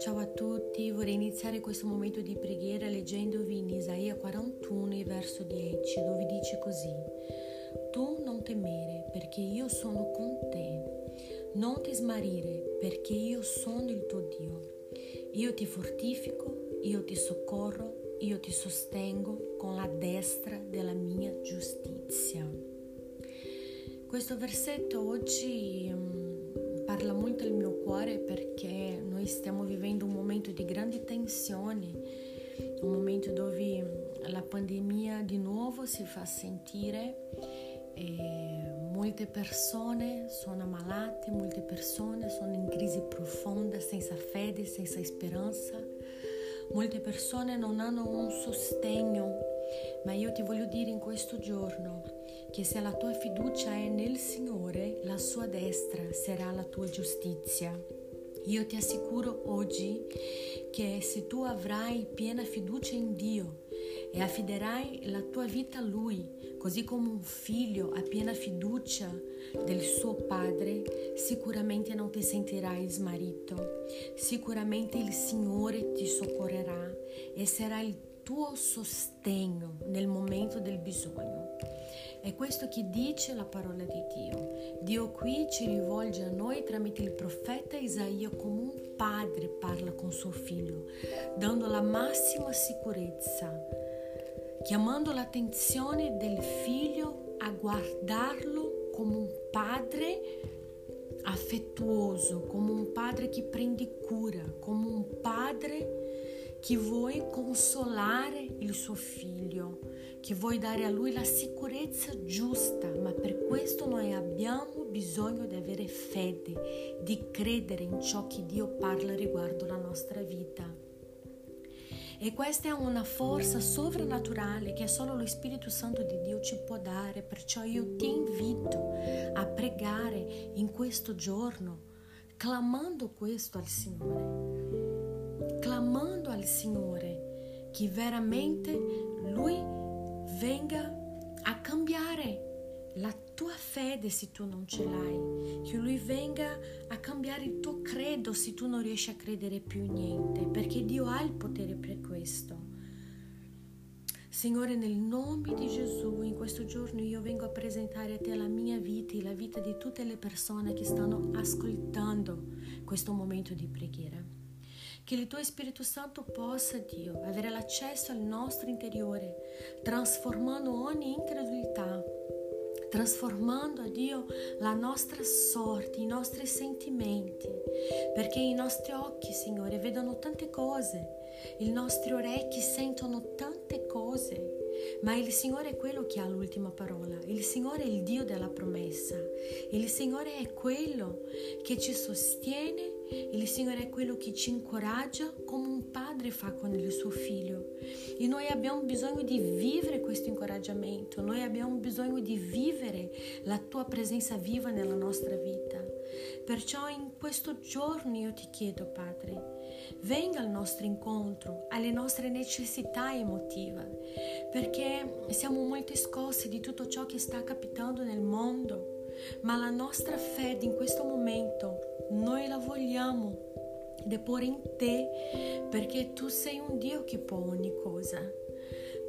Ciao a tutti, vorrei iniziare questo momento di preghiera leggendovi in Isaia 41, verso 10, dove dice così: Tu non temere, perché io sono con te. Non ti smarrire, perché io sono il tuo Dio. Io ti fortifico, io ti soccorro, io ti sostengo con la destra della mia giustizia. Questo versetto oggi um, parla molto al mio cuore perché noi stiamo vivendo un momento di grandi tensioni, un momento dove la pandemia di nuovo si fa sentire e molte persone sono ammalate, molte persone sono in crisi profonda, senza fede, senza speranza. Molte persone non hanno un sostegno, ma io ti voglio dire in questo giorno che se la tua fiducia è nel Signore, la sua destra sarà la tua giustizia. Io ti assicuro oggi che se tu avrai piena fiducia in Dio e affiderai la tua vita a Lui, così come un figlio ha piena fiducia del suo padre, sicuramente non ti sentirai smarrito, sicuramente il Signore ti soccorrerà e sarà il tuo sostegno nel momento del bisogno. È questo che dice la parola di Dio. Dio qui ci rivolge a noi tramite il profeta Isaia come un padre parla con suo figlio, dando la massima sicurezza, chiamando l'attenzione del figlio a guardarlo come un padre affettuoso, come un padre che prende cura, come un padre che vuole consolare il suo figlio che vuoi dare a lui la sicurezza giusta, ma per questo noi abbiamo bisogno di avere fede, di credere in ciò che Dio parla riguardo la nostra vita. E questa è una forza sovrannaturale che solo lo Spirito Santo di Dio ci può dare, perciò io ti invito a pregare in questo giorno, clamando questo al Signore, clamando al Signore che veramente Lui venga a cambiare la tua fede se tu non ce l'hai, che lui venga a cambiare il tuo credo se tu non riesci a credere più niente, perché Dio ha il potere per questo. Signore, nel nome di Gesù, in questo giorno io vengo a presentare a te la mia vita e la vita di tutte le persone che stanno ascoltando questo momento di preghiera che il tuo Spirito Santo possa, Dio, avere l'accesso al nostro interiore, trasformando ogni incredulità, trasformando, Dio, la nostra sorte, i nostri sentimenti, perché i nostri occhi, Signore, vedono tante cose, i nostri orecchi sentono tante cose, ma il Signore è quello che ha l'ultima parola, il Signore è il Dio della promessa, il Signore è quello che ci sostiene il Signore è quello che ci incoraggia come un padre fa con il suo figlio. E noi abbiamo bisogno di vivere questo incoraggiamento, noi abbiamo bisogno di vivere la tua presenza viva nella nostra vita. Perciò in questo giorno io ti chiedo, Padre, venga al nostro incontro, alle nostre necessità emotive, perché siamo molto scossi di tutto ciò che sta capitando nel mondo ma la nostra fede in questo momento noi la vogliamo deporre in te perché tu sei un Dio che può ogni cosa.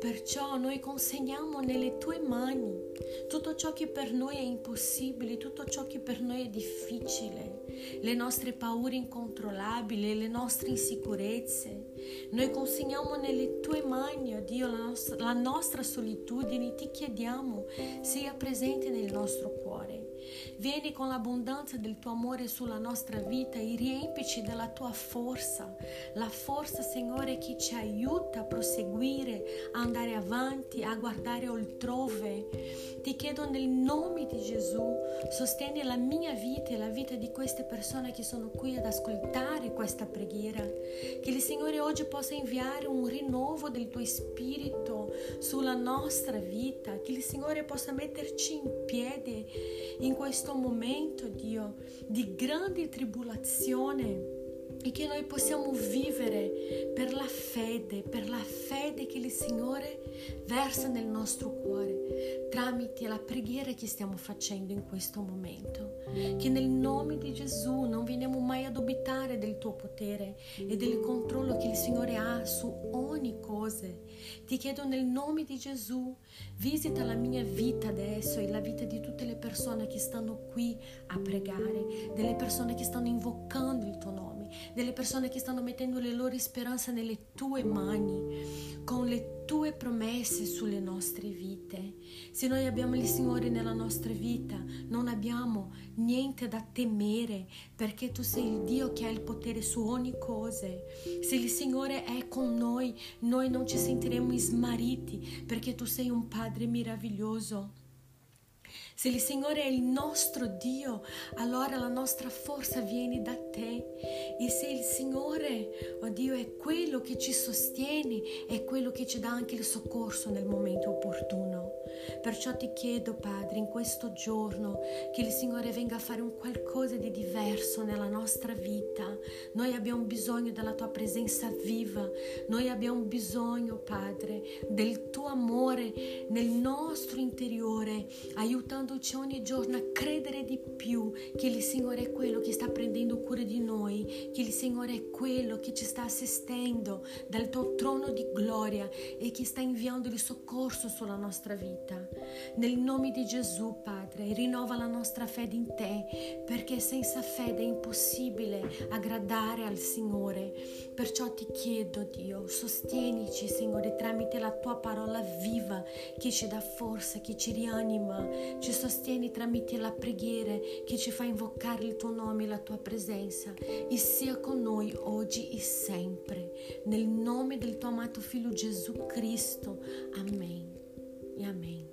Perciò noi consegniamo nelle tue mani tutto ciò che per noi è impossibile, tutto ciò che per noi è difficile, le nostre paure incontrollabili, le nostre insicurezze. Noi consegniamo nelle tue mani, oh Dio, la nostra, la nostra solitudine, ti chiediamo, sia presente nel nostro cuore. Vieni con l'abbondanza del tuo amore sulla nostra vita e riempici della tua forza, la forza, Signore, che ci aiuta a proseguire, a andare avanti, a guardare oltrove. Ti chiedo nel nome di Gesù, sostieni la mia vita e la vita di queste persone che sono qui ad ascoltare questa preghiera. Che il Signore oggi possa inviare un rinnovo del tuo spirito sulla nostra vita, che il Signore possa metterci in piedi in questo momento, Dio, di grande tribolazione e che noi possiamo vivere per la fede, per la fede che il Signore versa nel nostro cuore tramite la preghiera che stiamo facendo in questo momento. Che nel nome di Gesù non veniamo mai a dubitare del tuo potere e del controllo che il Signore ha su ogni cosa. Ti chiedo nel nome di Gesù, visita la mia vita adesso e la vita di tutte le persone che stanno qui a pregare, delle persone che stanno invocando il tuo nome, delle persone che stanno mettendo le loro speranze nelle tue mani, con le tue promesse sulle nostre vite. Se noi abbiamo il Signore nella nostra vita, non abbiamo niente da temere, perché tu sei il Dio che ha il potere su ogni cosa. Se il Signore è con noi, noi non ci sentiremo smarriti, perché tu sei un Padre meraviglioso. Se il Signore è il nostro Dio, allora la nostra forza viene da te. E se il Signore, oh Dio, è quello che ci sostiene, è quello che ci dà anche il soccorso nel momento opportuno. Perciò ti chiedo, Padre, in questo giorno che il Signore venga a fare un qualcosa di diverso nella nostra vita. Noi abbiamo bisogno della tua presenza viva. Noi abbiamo bisogno, Padre, del tuo amore nel nostro interiore, aiutando aiutandoci ogni giorno a credere di più che il Signore è quello che sta prendendo cura di noi, che il Signore è quello che ci sta assistendo dal tuo trono di gloria e che sta inviando il soccorso sulla nostra vita. Nel nome di Gesù, Padre, rinnova la nostra fede in te, perché senza fede è impossibile aggradare al Signore. Perciò ti chiedo, Dio, sostienici, Signore, tramite la tua parola viva che ci dà forza, che ci rianima, ci sostieni tramite la preghiera che ci fa invocare il tuo nome e la tua presenza e sia con noi oggi e sempre. Nel nome del tuo amato Figlio Gesù Cristo. Amen. E amen.